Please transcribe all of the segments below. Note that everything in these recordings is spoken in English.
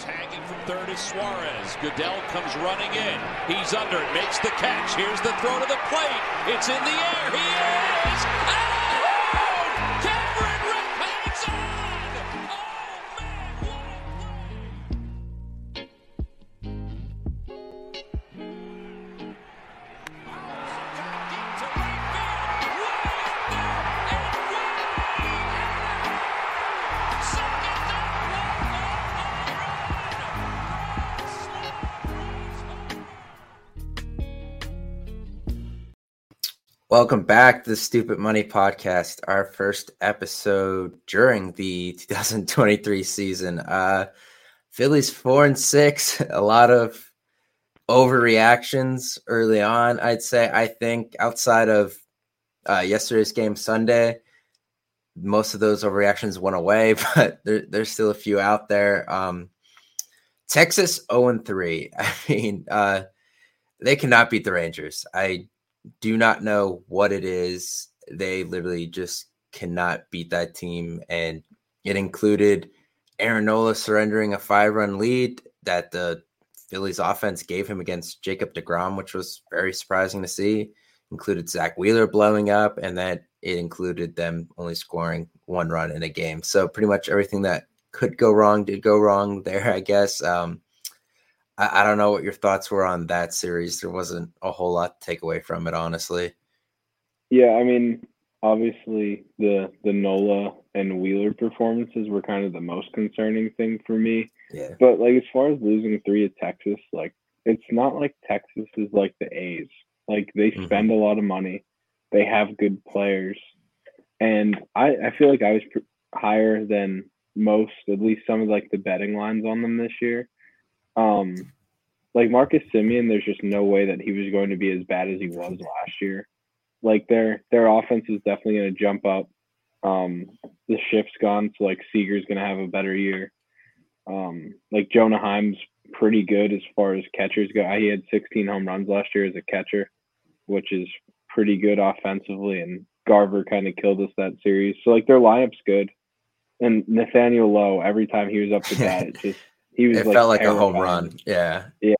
Tagging from third is Suarez. Goodell comes running in. He's under it, makes the catch. Here's the throw to the plate. It's in the air. He is out! Welcome back to the Stupid Money Podcast, our first episode during the 2023 season. Uh Phillies four and six, a lot of overreactions early on, I'd say. I think outside of uh, yesterday's game Sunday, most of those overreactions went away, but there, there's still a few out there. Um, Texas 0 and 3. I mean, uh, they cannot beat the Rangers. I do not know what it is. They literally just cannot beat that team. And it included Aaron Nola surrendering a five run lead that the Phillies offense gave him against Jacob DeGrom, which was very surprising to see. Included Zack Wheeler blowing up, and that it included them only scoring one run in a game. So pretty much everything that could go wrong did go wrong there, I guess. Um, I, I don't know what your thoughts were on that series. There wasn't a whole lot to take away from it, honestly. Yeah, I mean, obviously the the Nola and Wheeler performances were kind of the most concerning thing for me. Yeah. But like as far as losing three at Texas, like it's not like Texas is like the A's. Like they Mhm. spend a lot of money, they have good players, and I I feel like I was pr- higher than most, at least some of like the betting lines on them this year. Um, like Marcus Semien, there's just no way that he was going to be as bad as he was last year. Like their their offense is definitely going to jump up. Um, the shift's gone, so like Seager's going to have a better year. Um, like Jonah Heim's pretty good as far as catchers go. He had 16 home runs last year as a catcher, which is pretty good offensively. And Garver kind of killed us that series. So like their lineup's good. And Nathaniel Lowe, every time he was up to bat, it just he was It like felt like a home run. Yeah. Yeah.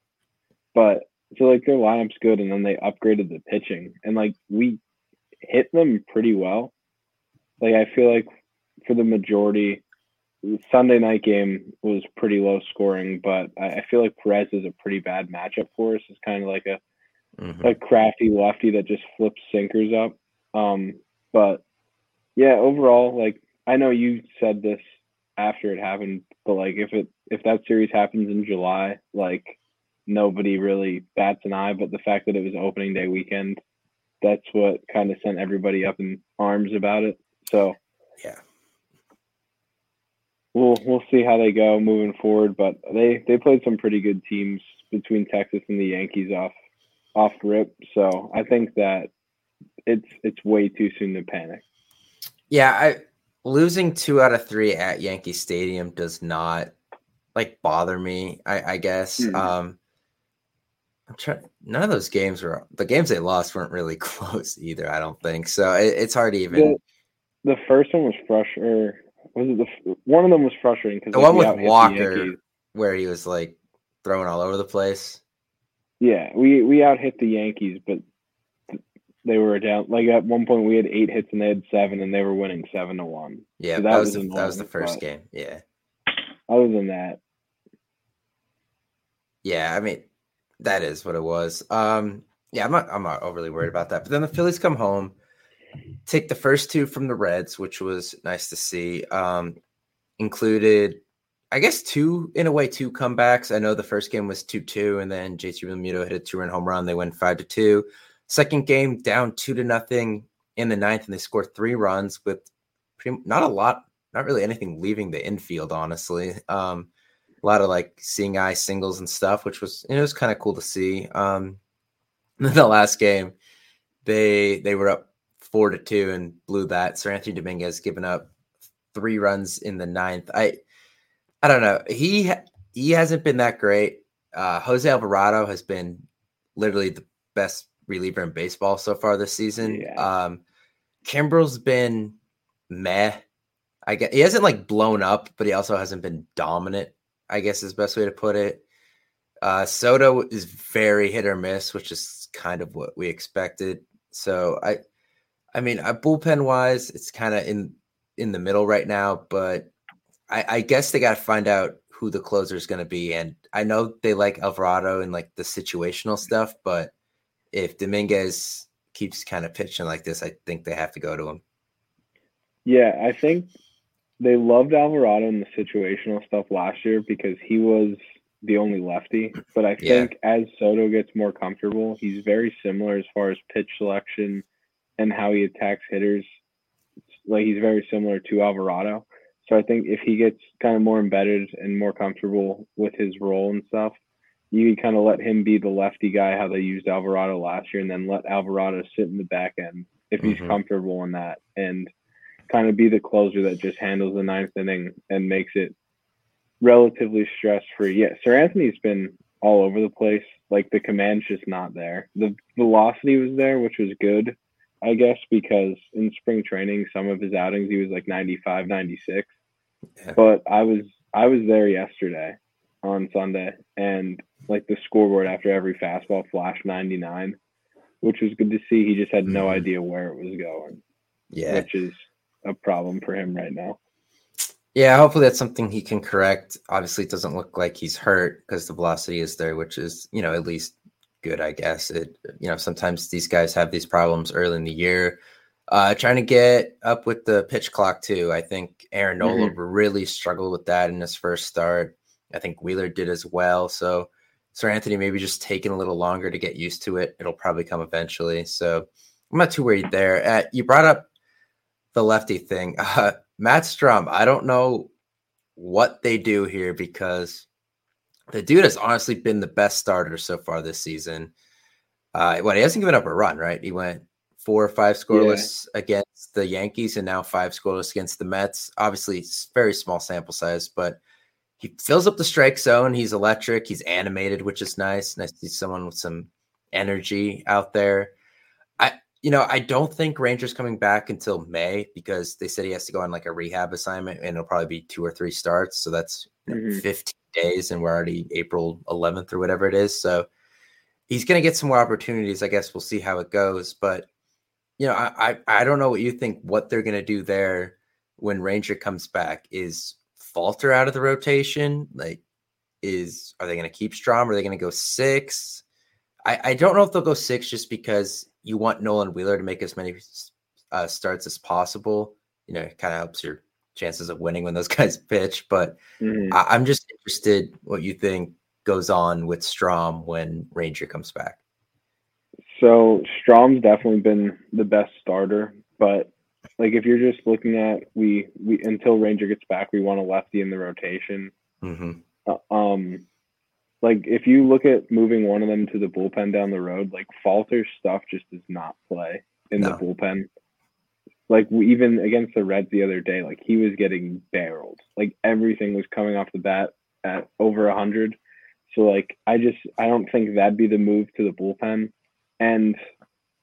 But so like their lineup's good, and then they upgraded the pitching, and like we hit them pretty well. Like I feel like for the majority, Sunday night game was pretty low scoring, but I, I feel like Perez is a pretty bad matchup for us. It's kind of like a Mhm. a crafty lefty that just flips sinkers up. Um, but yeah, overall, like I know you said this after it happened, but like if it if that series happens in July, like nobody really bats an eye. But the fact that it was opening day weekend, that's what kind of sent everybody up in arms about it. So Yeah. we'll we'll see how they go moving forward. But they they played some pretty good teams between Texas and the Yankees off off rip. So I think that it's it's way too soon to panic. Yeah, I losing two out of three at Yankee Stadium does not like bother me. I, I guess. Mhm. Um, I'm trying. None of those games were the games they lost weren't really close either. I don't think so. It, it's hard to even. The, the first one was frustrating. Or was it the one of them was frustrating because The one with Walker, where he was like throwing all over the place. Yeah, we we out hit the Yankees, but they were down. Like at one point, we had eight hits and they had seven, and they were winning seven to one. Yeah, So that, that was was the, that was the first but- game. Yeah, Other than that, yeah. I mean, that is what it was. Um, yeah, I'm not. I'm not overly worried about that. But then the Phillies come home, take the first two from the Reds, which was nice to see. Um, included, I guess, two in a way, two comebacks. I know the first game was two two, and then JT Realmuto hit a two run home run. They went five to two. Second game down two to nothing in the ninth, and they score three runs with pretty, not a lot, not really anything leaving the infield. Honestly, um, a lot of like seeing eye singles and stuff, which was it was kind of cool to see. Um, the last game, they they were up four to two and blew that. Seranthony Dominguez giving up three runs in the ninth. I I don't know. He he hasn't been that great. Uh, Jose Alvarado has been literally the best reliever in baseball so far this season. Yeah. Um, Kimbrel's been meh. I guess he hasn't like blown up, but he also hasn't been dominant. I guess is the best way to put it. Uh, Soto is very hit or miss, which is kind of what we expected. So I, I mean, uh, bullpen wise, it's kind of in in the middle right now. But I, I guess they got to find out who the closer is going to be. And I know they like Alvarado and like the situational stuff, but if Dominguez keeps kind of pitching like this, I think they have to go to him. Yeah, I think they loved Alvarado in the situational stuff last year because he was the only lefty. But I think yeah. as Soto gets more comfortable, he's very similar as far as pitch selection and how he attacks hitters. Like he's very similar to Alvarado. So I think if he gets kind of more embedded and more comfortable with his role and stuff, you can kind of let him be the lefty guy how they used Alvarado last year, and then let Alvarado sit in the back end if he's mm-hmm. comfortable in that, and kind of be the closer that just handles the ninth inning and makes it relatively stress free. Yeah, Seranthony's been all over the place. Like the command's just not there. The velocity was there, which was good, I guess, because in spring training, some of his outings he was like 95, 96. Yeah. But I was I was there yesterday on Sunday, and like the scoreboard after every fastball flashed 99, which was good to see. He just had no mm-hmm. idea where it was going. Yeah, which is a problem for him right now. Yeah, hopefully that's something he can correct. Obviously, it doesn't look like he's hurt because the velocity is there, which is you know at least good, I guess. It you know sometimes these guys have these problems early in the year. Uh, trying to get up with the pitch clock too. I think Aaron Nola mm-hmm. really struggled with that in his first start. I think Wheeler did as well. So Seranthony maybe just taking a little longer to get used to it. It'll probably come eventually. So I'm not too worried there. Uh, you brought up the lefty thing. Uh, Matt Strahm, I don't know what they do here because the dude has honestly been the best starter so far this season. Uh, well, he hasn't given up a run, right? He went four or five scoreless yeah. against the Yankees and now five scoreless against the Mets. Obviously, it's very small sample size, but he fills up the strike zone. He's electric. He's animated, which is nice. Nice to see someone with some energy out there. I, you know, I don't think Ranger's coming back until May because they said he has to go on like a rehab assignment, and it'll probably be two or three starts. So that's you know, mm-hmm. 15 days, and we're already April 11th or whatever it is. So he's going to get some more opportunities. I guess we'll see how it goes. But you know, I, I, I don't know what you think. What they're going to do there when Ranger comes back is Falter out of the rotation? Like, is are they going to keep Strahm? Are they going to go six? I, I don't know if they'll go six just because you want Nolan Wheeler to make as many uh, starts as possible. You know, it kind of helps your chances of winning when those guys pitch. But mm-hmm. I, am just interested what you think goes on with Strahm when Ranger comes back. So Strahm's definitely been the best starter, but like if you're just looking at we we until Ranger gets back, we want a lefty in the rotation. Mm-hmm. Uh, um, like if you look at moving one of them to the bullpen down the road, like Falter's stuff just does not play in no. the bullpen. Like we, even against the Reds the other day, like he was getting barreled. Like everything was coming off the bat at over a hundred. So like I just I don't think that'd be the move to the bullpen. And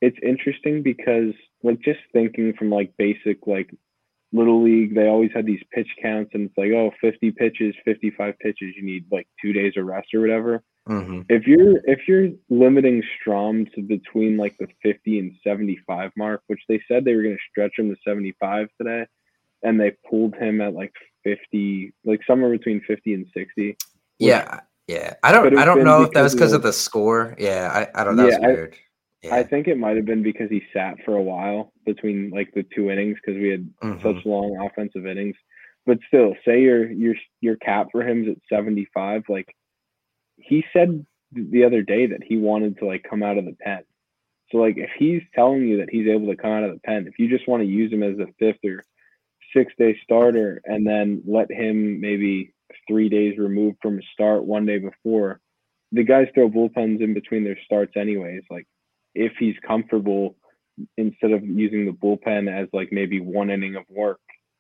it's interesting because like just thinking from like basic like little league they always had these pitch counts and it's like oh 50 pitches 55 pitches you need like two days of rest or whatever. Mm-hmm. if you're if you're limiting Strahm to between like the 50 and 75 mark which they said they were going to stretch him to 75 today and they pulled him at like 50 like somewhere between 50 and 60 yeah yeah. I don't i don't know if that was because of, the score. Yeah i, I don't know yeah, weird yeah. I think it might have been because he sat for a while between like the two innings because we had mm-hmm. such long offensive innings. But still, say your your your cap for him is at seventy five. Like he said the other day that he wanted to like come out of the pen. So like if he's telling you that he's able to come out of the pen, if you just want to use him as a fifth or six day starter and then let him maybe three days removed from a start one day before, the guys throw bullpens in between their starts anyways. Like if he's comfortable instead of using the bullpen as like maybe one inning of work,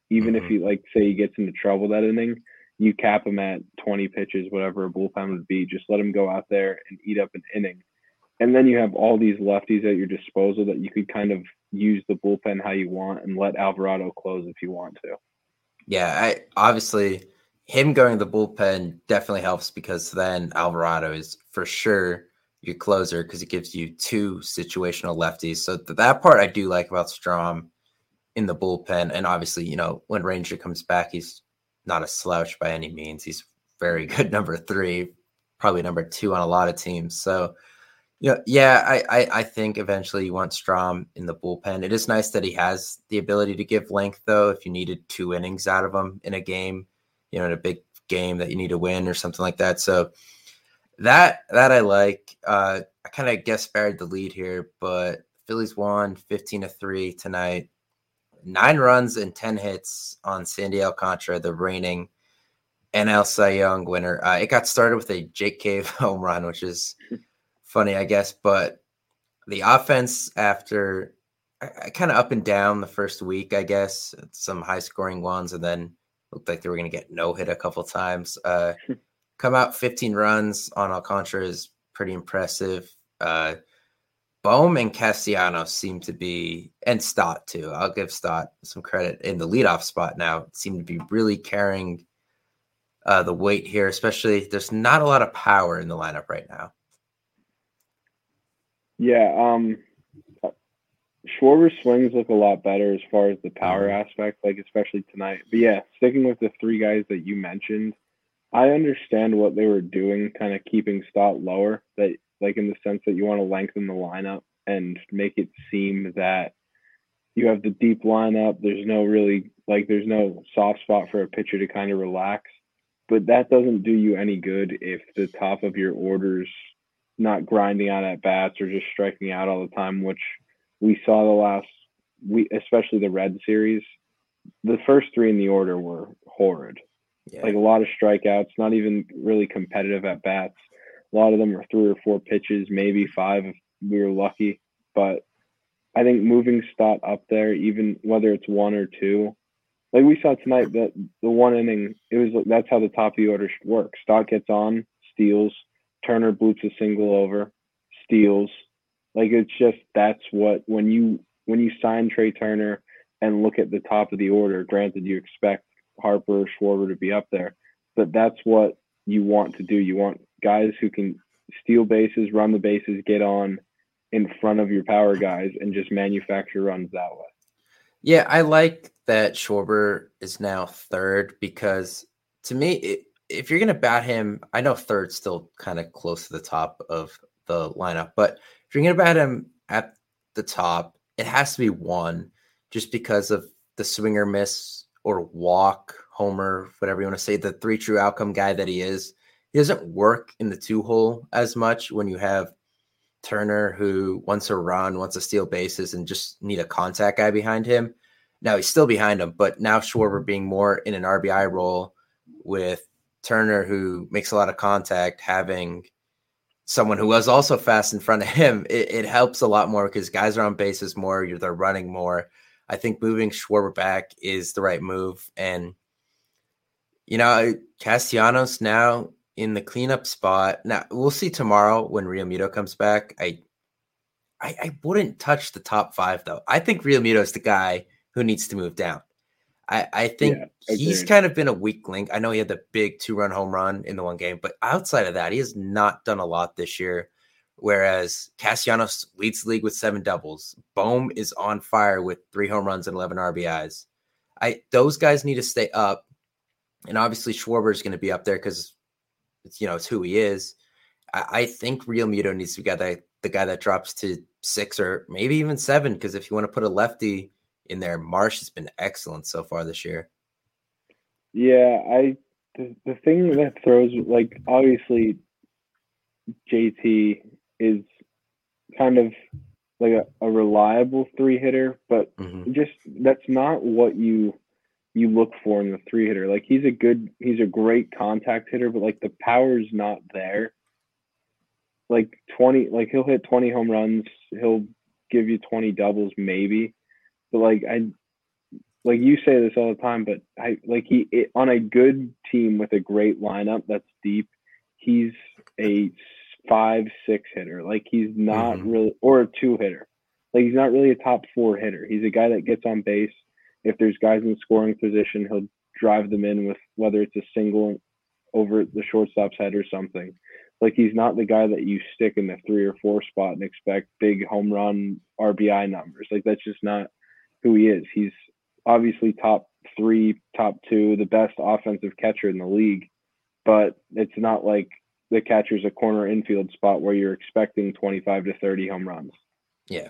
even mm-hmm. if he like say he gets into trouble that inning, you cap him at 20 pitches, whatever a bullpen would be. Just let him go out there and eat up an inning. And then you have all these lefties at your disposal that you could kind of use the bullpen how you want and let Alvarado close if you want to. Yeah, I obviously him going to the bullpen definitely helps because then Alvarado is for sure your closer because it gives you two situational lefties. So that part I do like about Strahm in the bullpen. And obviously, you know, when Ranger comes back, he's not a slouch by any means. He's very good number three, probably number two on a lot of teams. So, you know, yeah, I, I, I think eventually you want Strahm in the bullpen. It is nice that he has the ability to give length, though. If you needed two innings out of him in a game, you know, in a big game that you need to win or something like that. So that that I like. Uh, I kind of guess buried the lead here, but Phillies won 15 to 3 tonight. Nine runs and 10 hits on Sandy Alcantara, the reigning NL Cy Young winner. Uh, it got started with a Jake Cave home run, which is funny, I guess. But the offense after kind of up and down the first week, I guess, some high scoring ones, and then looked like they were going to get no hit a couple times. Uh, come out 15 runs on Alcantara is pretty impressive. Uh, Bohm and Castellanos seem to be, and Stott too. I'll give Stott some credit in the leadoff spot now. Seem to be really carrying uh, the weight here, especially there's not a lot of power in the lineup right now. Yeah, um, Schwarber swings look a lot better as far as the power mm-hmm. aspect, like especially tonight. But yeah, sticking with the three guys that you mentioned, I understand what they were doing, kind of keeping Stott lower. That like in the sense that you want to lengthen the lineup and make it seem that you have the deep lineup. There's no really like there's no soft spot for a pitcher to kind of relax. But that doesn't do you any good if the top of your orders not grinding out at bats or just striking out all the time, which we saw the last we especially the red series. The first three in the order were horrid. Yeah. Like a lot of strikeouts, not even really competitive at bats. A lot of them were three or four pitches, maybe five if we were lucky. But I think moving Stott up there, even whether it's one or two, like we saw tonight, that the one inning, it was that's how the top of the order should work. Stott gets on, steals, Turner boots a single over, steals. Like it's just that's what when you when you sign Trea Turner and look at the top of the order, granted you expect Harper, Schwarber to be up there. But that's what you want to do. You want guys who can steal bases, run the bases, get on in front of your power guys, and just manufacture runs that way. Yeah, I like that Schwarber is now third because to me, it, if you're going to bat him, I know third's still kind of close to the top of the lineup, but if you're going to bat him at the top, it has to be one just because of the swinger miss or walk, homer, whatever you want to say, the three true outcome guy that he is. He doesn't work in the two hole as much when you have Turner who wants to run, wants to steal bases, and just need a contact guy behind him. Now he's still behind him, but now Schwarber being more in an RBI role with Turner who makes a lot of contact, having someone who was also fast in front of him, it, it helps a lot more because guys are on bases more, they're running more. I think moving Schwarber back is the right move. And, you know, Castellanos now in the cleanup spot. Now, we'll see tomorrow when Realmuto comes back. I, I, I wouldn't touch the top five, though. I think Realmuto is the guy who needs to move down. I, I think yeah, he's kind of been a weak link. I know he had the big two run home run in the one game, but outside of that, he has not done a lot this year. Whereas Castellanos leads the league with seven doubles. Bohm is on fire with three home runs and 11 RBIs. I those guys need to stay up. And obviously Schwarber is going to be up there because it's you know it's who he is. I, I think Realmuto needs to be the, the guy that drops to six or maybe even seven. Because if you want to put a lefty in there, Marsh has been excellent so far this year. Yeah, I the, the thing that throws like obviously JT is kind of like a, a reliable three hitter, but mm-hmm. just that's not what you you look for in the three hitter. Like he's a good he's a great contact hitter, but like the power's not there. Like 20 like he'll hit 20 home runs, he'll give you 20 doubles maybe. But like I like you say this all the time, but I like he it, on a good team with a great lineup that's deep, he's a five six hitter. Like he's not mm-hmm. really or a two hitter. Like he's not really a top four hitter. He's a guy that gets on base. If there's guys in scoring position, he'll drive them in with whether it's a single over the shortstop's head or something. Like he's not the guy that you stick in the three or four spot and expect big home run RBI numbers. Like that's just not who he is. He's obviously top three, top two, the best offensive catcher in the league, but it's not like the catcher's a corner infield spot where you're expecting 25 to 30 home runs. Yeah.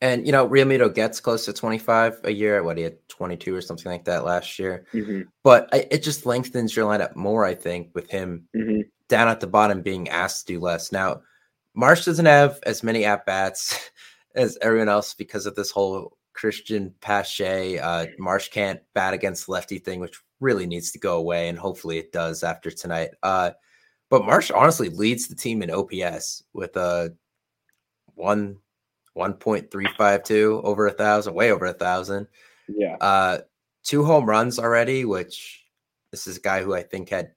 And, you know, Realmuto gets close to 25 a year. What he had 22 or something like that last year. Mm-hmm. But I, it just lengthens your lineup more, I think, with him mm-hmm. down at the bottom being asked to do less. Now, Marsh doesn't have as many at bats as everyone else because of this whole Christian Pache. Uh, Marsh can't bat against lefty thing, which really needs to go away. And hopefully it does after tonight. Uh, but Marsh honestly leads the team in OPS with a one 1.352 over a thousand, way over a thousand. Yeah. Uh, two home runs already, which this is a guy who I think had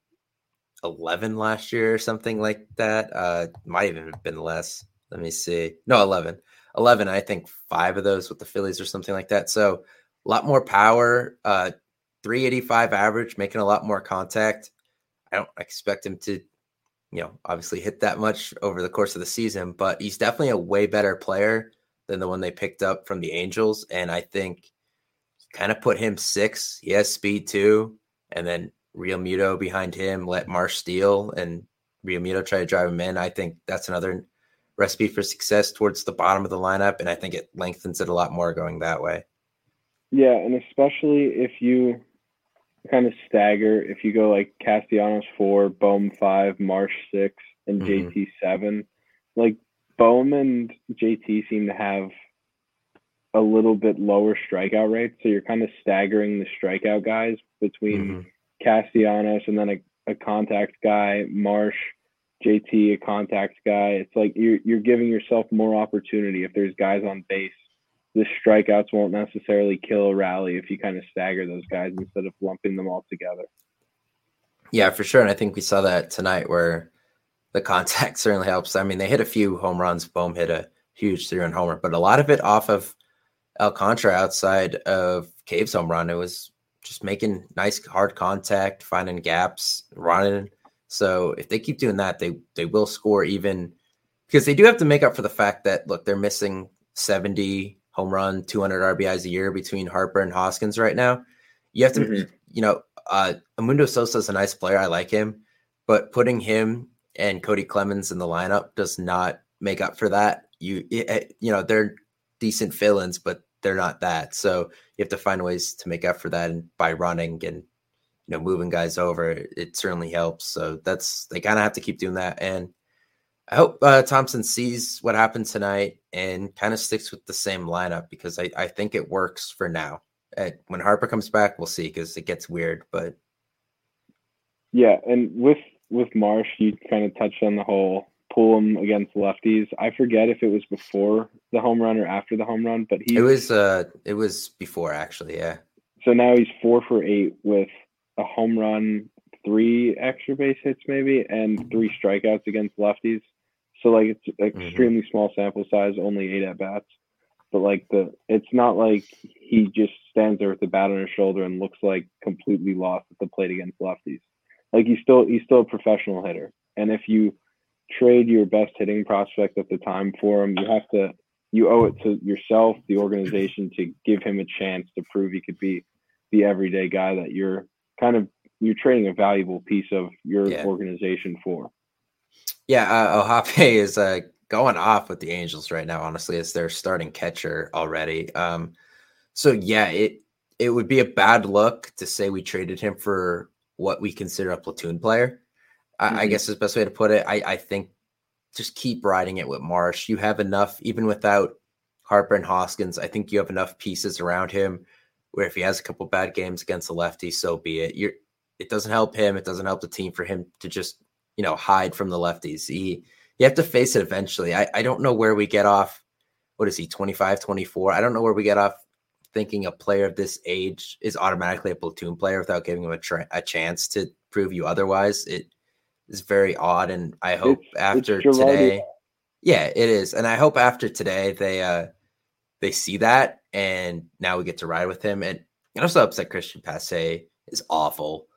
11 last year or something like that. Uh, might even have been less. Let me see. No, 11. 11. I think five of those with the Phillies or something like that. So a lot more power. Uh, 385 average, making a lot more contact. I don't expect him to you know, obviously hit that much over the course of the season, but he's definitely a way better player than the one they picked up from the Angels. And I think kind of put him six. He has speed too. And then Realmuto behind him, let Marsh steal and Realmuto try to drive him in. I think that's another recipe for success towards the bottom of the lineup. And I think it lengthens it a lot more going that way. Yeah. And especially if you kind of stagger if you go like Castellanos four, Bohm five, Marsh six, and mm-hmm. JT seven. Like Bohm and JT seem to have a little bit lower strikeout rates, so you're kind of staggering the strikeout guys between mm-hmm. Castellanos and then a, a contact guy, Marsh, JT, a contact guy. It's like you're you're giving yourself more opportunity if there's guys on base the strikeouts won't necessarily kill a rally if you kind of stagger those guys instead of lumping them all together. Yeah, for sure. And I think we saw that tonight where the contact certainly helps. I mean, they hit a few home runs. Bohm hit a huge three run homer, but a lot of it off of El Alcantara outside of Cave's home run. It was just making nice hard contact, finding gaps, running. So if they keep doing that, they they will score even because they do have to make up for the fact that look, they're missing 70 home run, 200 RBIs a year between Harper and Hoskins right now. You have to, mm-hmm. you know, uh, Edmundo Sosa is a nice player. I like him, but putting him and Cody Clemens in the lineup does not make up for that. You, it, you know, they're decent fill-ins, but they're not that. So you have to find ways to make up for that, and by running and you know moving guys over, it certainly helps. So that's they kind of have to keep doing that. And I hope uh, Thomson sees what happened tonight and kind of sticks with the same lineup because I, I think it works for now. when Harper comes back, we'll see because it gets weird. But yeah, and with with Marsh, you kind of touched on the whole pull him against lefties. I forget if it was before the home run or after the home run, but he it was uh it was before actually, yeah. So now he's four for eight with a home run, three extra base hits maybe, and three strikeouts against lefties. So like it's mm-hmm. extremely mm-hmm. small sample size, only eight at bats. But like the, it's not like he just stands there with the bat on his shoulder and looks like completely lost at the plate against lefties. Like he's still he's still a professional hitter, and if you trade your best hitting prospect at the time for him, you have to you owe it to yourself, the organization, to give him a chance to prove he could be the everyday guy that you're kind of you're trading a valuable piece of your yeah. organization for. Yeah, uh, O'Hoppe is uh, going off with the Angels right now. Honestly, as their starting catcher already. Um, so yeah, it it would be a bad look to say we traded him for what we consider a platoon player. I, mm-hmm. I guess is the best way to put it. I, I think just keep riding it with Marsh. You have enough, even without Harper and Hoskins. I think you have enough pieces around him where if he has a couple bad games against the lefty, so be it. You're it doesn't help him. It doesn't help the team for him to just you know, hide from the lefties. He you have to face it eventually. I, I don't know where we get off. What is he, 25, 24? I don't know where we get off thinking a player of this age is automatically a platoon player without giving him a, tra- a chance to prove you otherwise. It is very odd. And I hope it's, after it's today, yeah, it is. And I hope after today they, uh, they see that and now we get to ride with him. And I'm also upset Christian Pache is awful,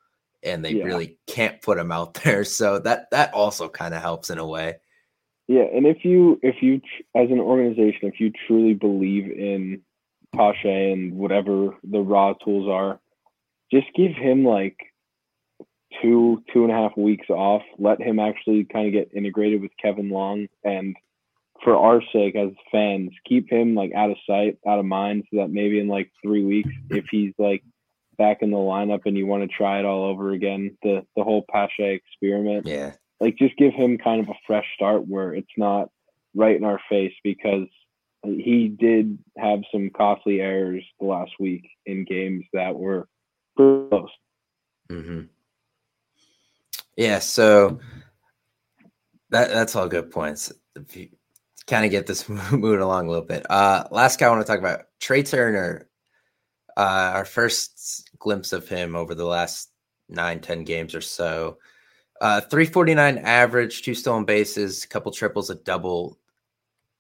and they Yeah. really can't put him out there. So that that also kind of helps in a way. Yeah, and if you if you as an organization, if you truly believe in Pache and whatever the raw tools are, just give him like two two and a half weeks off. Let him actually kind of get integrated with Kevin Long, and for our sake as fans, keep him like out of sight, out of mind, so that maybe in like three weeks, if he's like back in the lineup and you want to try it all over again, the the whole Pache experiment Yeah, like just give him kind of a fresh start where it's not right in our face because he did have some costly errors the last week in games that were close. hmm yeah. So that that's all good points. Kind of get this moving along a little bit. Uh, last guy I want to talk about Trea Turner. Uh, our first glimpse of him over the last nine, 10 games or so. Uh, 349 average, two stolen bases, a couple triples, a double.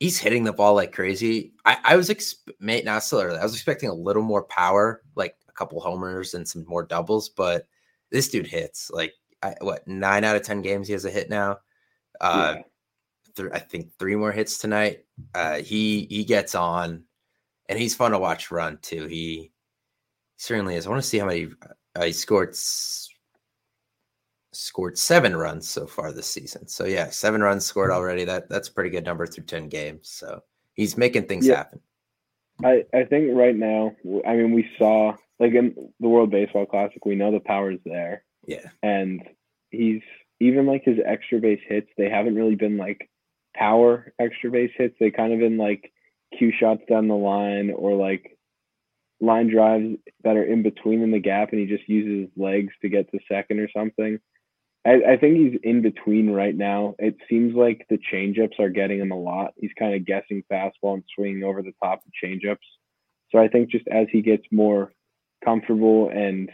He's hitting the ball like crazy. I, I was exp- mate, not still early. I was expecting a little more power, like a couple homers and some more doubles, but this dude hits like I, what nine out of ten games he has a hit now. Uh, Yeah. th- I think three more hits tonight. Uh, he he gets on, and he's fun to watch run too. He certainly is. I want to see how many uh, he scored. Scored seven runs so far this season. So yeah, seven runs scored already. That that's a pretty good number through ten games. So he's making things Yeah. happen. I, I think right now, I mean, we saw like in the World Baseball Classic, we know the power is there, Yeah, and he's even like his extra base hits. They haven't really been like power extra base hits. They kind of been like cue shots down the line or like line drives that are in between in the gap, and he just uses his legs to get to second or something. I, I think he's in between right now. It seems like the changeups are getting him a lot. He's kind of guessing fastball and swinging over the top of changeups. So I think just as he gets more comfortable and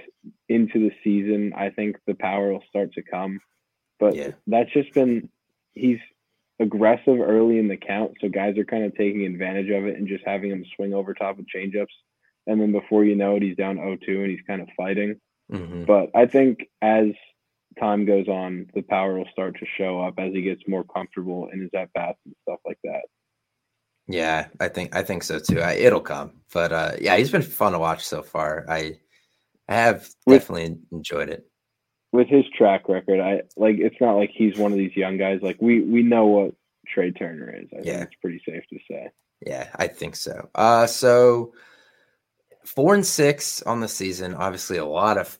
into the season, I think the power will start to come. But Yeah. that's just been he's aggressive early in the count, so guys are kind of taking advantage of it and just having him swing over top of changeups. And then before you know it, he's down 0-2 and he's kind of fighting. hmm But I think as time goes on, the power will start to show up as he gets more comfortable in his at bats and stuff like that. yeah. I think I think so too. I, it'll come, but uh, yeah, he's been fun to watch so far. I I have With- definitely enjoyed it. With his track record, I like it's not like he's one of these young guys. Like we we know what Trea Turner is. I Yeah. think it's pretty safe to say. Yeah, I think so. Uh so four and six on the season. Obviously, a lot of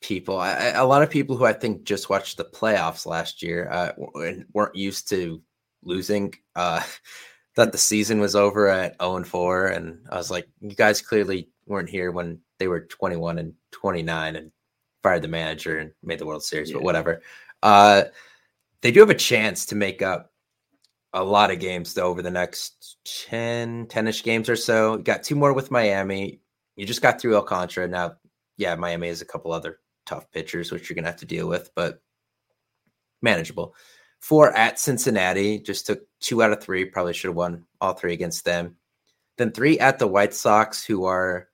people, I, a lot of people who I think just watched the playoffs last year uh, and weren't used to losing. Uh, thought the season was over at zero and four, and I was like, you guys clearly weren't here when they were twenty one and twenty nine and fired the manager and made the World Series, but whatever. Uh, they do have a chance to make up a lot of games though over the next 10 10ish games or so. You got two more with Miami. You just got through Alcantara. Now, yeah, Miami has a couple other tough pitchers which you're gonna have to deal with, but manageable. Four at Cincinnati, just took two out of three. Probably should have won all three against them. Then three at the White Sox, who are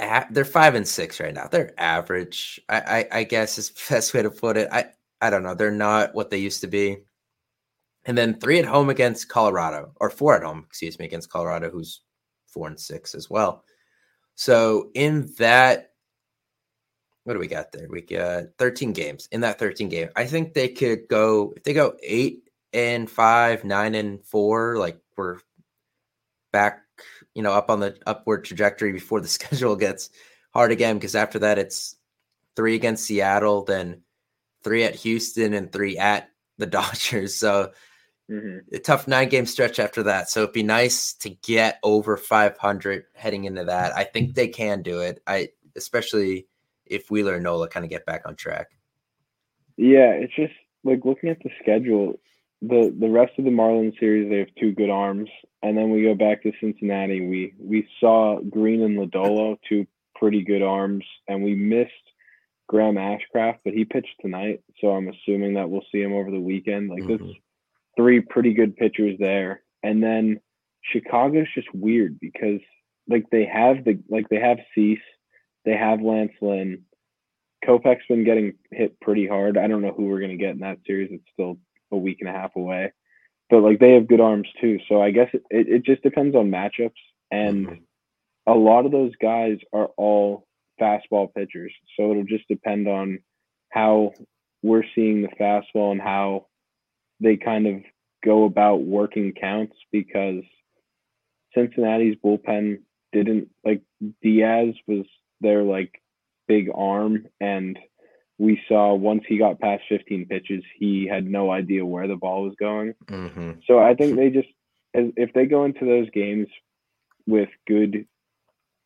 at, they're five and six right now. They're average, I, I, I guess is the best way to put it. I, I don't know. They're not what they used to be. And then three at home against Colorado, or four at home, excuse me, against Colorado, who's four and six as well. So in that, what do we got there? We got 13 games. In that 13 game, I think they could go if they go eight and five, nine and four, like we're back, you know, up on the upward trajectory before the schedule gets hard again. Because after that, it's three against Seattle, then three at Houston, and three at the Dodgers. So hmm a tough nine game stretch after that. So it'd be nice to get over 500 heading into that. I think they can do it. I especially if Wheeler and Nola kind of get back on track. Yeah, it's just like looking at the schedule. The the rest of the Marlins series, they have two good arms, and then we go back to Cincinnati. We we saw Greene and Lodolo, two pretty good arms, and we missed Graham Ashcraft, but he pitched tonight, so I'm assuming that we'll see him over the weekend. Like Mhm. that's three pretty good pitchers there, and then Chicago's just weird because like they have the like they have Cease, They have Lance Lynn. Kopech's been getting hit pretty hard. I don't know who we're gonna get in that series. It's still a week and a half away, but like they have good arms too. So I guess it, it, it just depends on matchups, and mm-hmm. a lot of those guys are all fastball pitchers. So it'll just depend on how we're seeing the fastball and how they kind of go about working counts because Cincinnati's bullpen didn't like Diaz was their like big arm and we saw once he got past 15 pitches he had no idea where the ball was going mm-hmm. so i think they just if they go into those games with good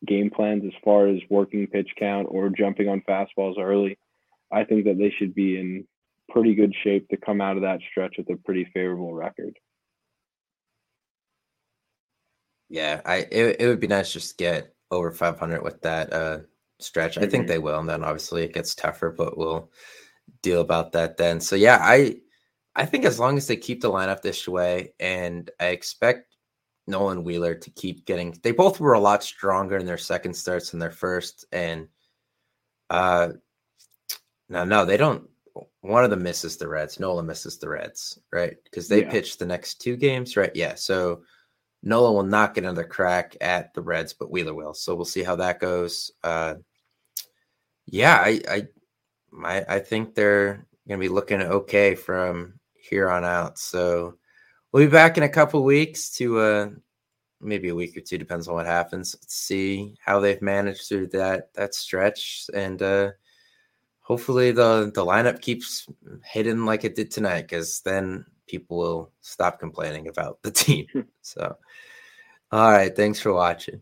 game plans as far as working pitch count or jumping on fastballs early i think that they should be in pretty good shape to come out of that stretch with a pretty favorable record yeah i it, it would be nice just to get over 500 with that uh stretch. I think mm-hmm. they will, and then obviously it gets tougher, but we'll deal about that then. So yeah, I I think as long as they keep the lineup this way, and I expect Nolan Wheeler to keep getting. They both were a lot stronger in their second starts than their first, and uh, no, no, they don't. One of them misses the Reds. Nolan misses the Reds, right? Because they yeah. pitch the next two games, right? Yeah. So Nolan will not get another crack at the Reds, but Wheeler will. So we'll see how that goes. Uh, yeah, I, I, my, I think they're going to be looking okay from here on out. So we'll be back in a couple weeks to, uh, maybe a week or two, depends on what happens. Let's see how they've managed through that that stretch, and uh, hopefully the the lineup keeps hidden like it did tonight, because then people will stop complaining about the team. Hmm. so, all right, thanks for watching.